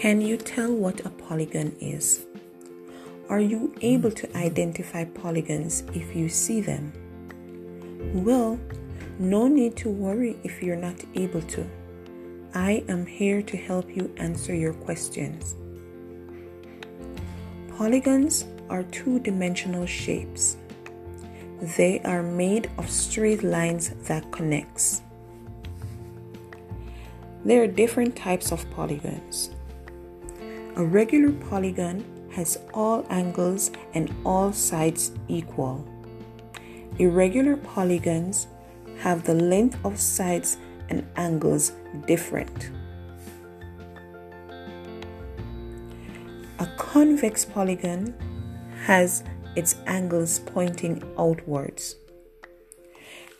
Can you tell what a polygon is? Are you able to identify polygons if you see them? Well, no need to worry if you're not able to. I am here to help you answer your questions. Polygons are two dimensional shapes. They are made of straight lines that connects. There are different types of polygons. A regular polygon has all angles and all sides equal. Irregular polygons have the length of sides and angles different. A convex polygon has its angles pointing outwards.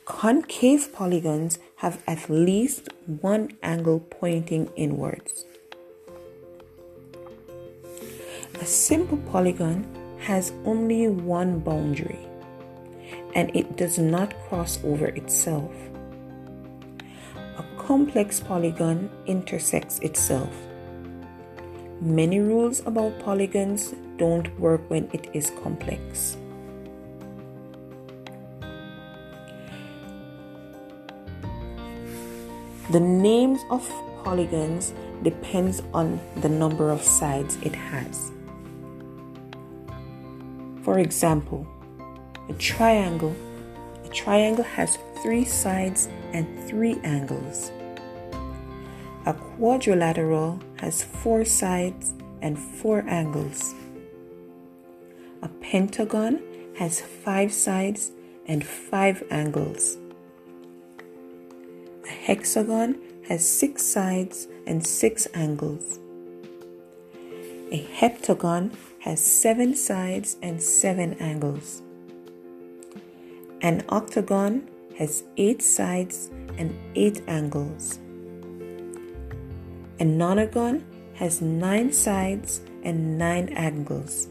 Concave polygons have at least one angle pointing inwards. A simple polygon has only one boundary and it does not cross over itself. A complex polygon intersects itself. Many rules about polygons don't work when it is complex. The names of polygons depends on the number of sides it has. For example, a triangle. A triangle has three sides and three angles. A quadrilateral has four sides and four angles. A pentagon has five sides and five angles. A hexagon has six sides and six angles. A heptagon has seven sides and seven angles. An octagon has eight sides and eight angles. A nonagon has nine sides and nine angles.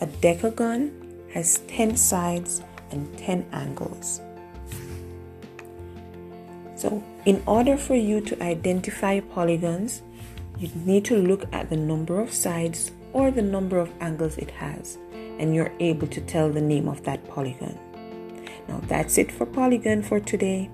A decagon has 10 sides and 10 angles. So, in order for you to identify polygons, you need to look at the number of sides or the number of angles it has, and you're able to tell the name of that polygon. Now, that's it for polygon for today.